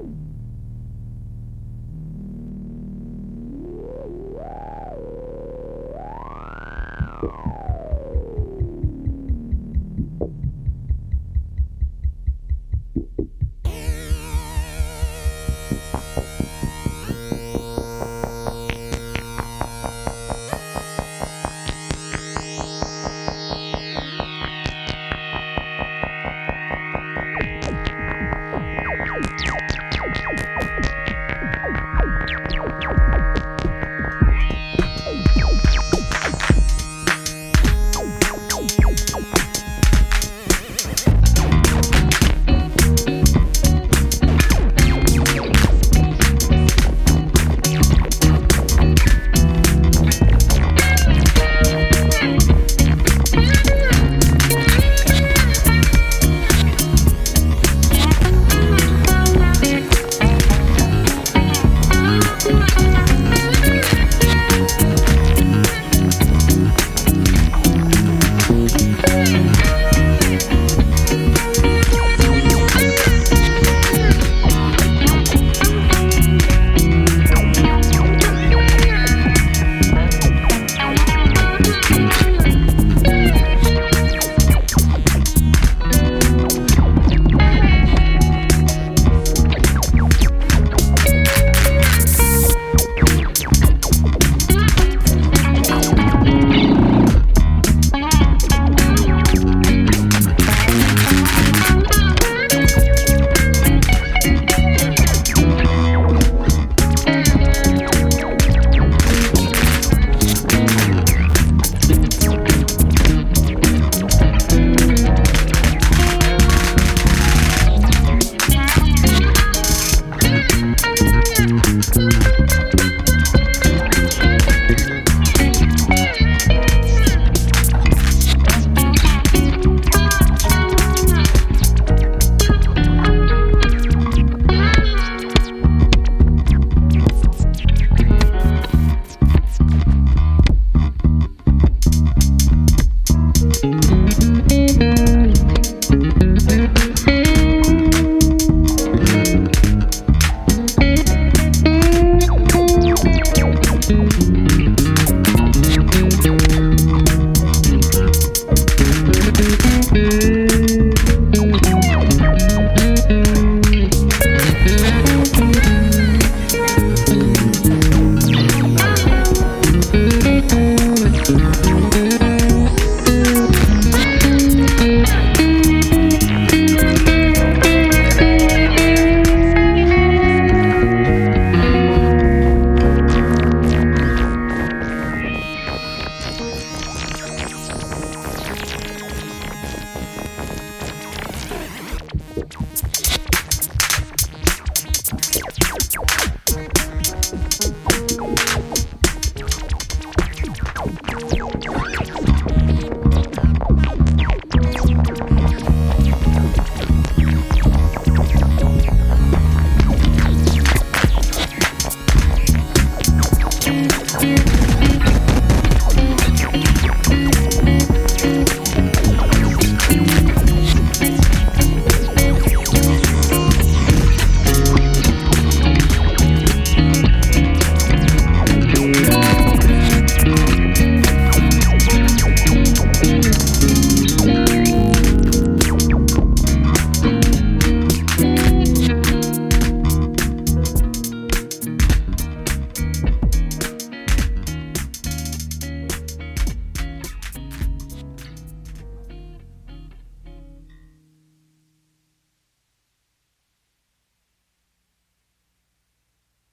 Thank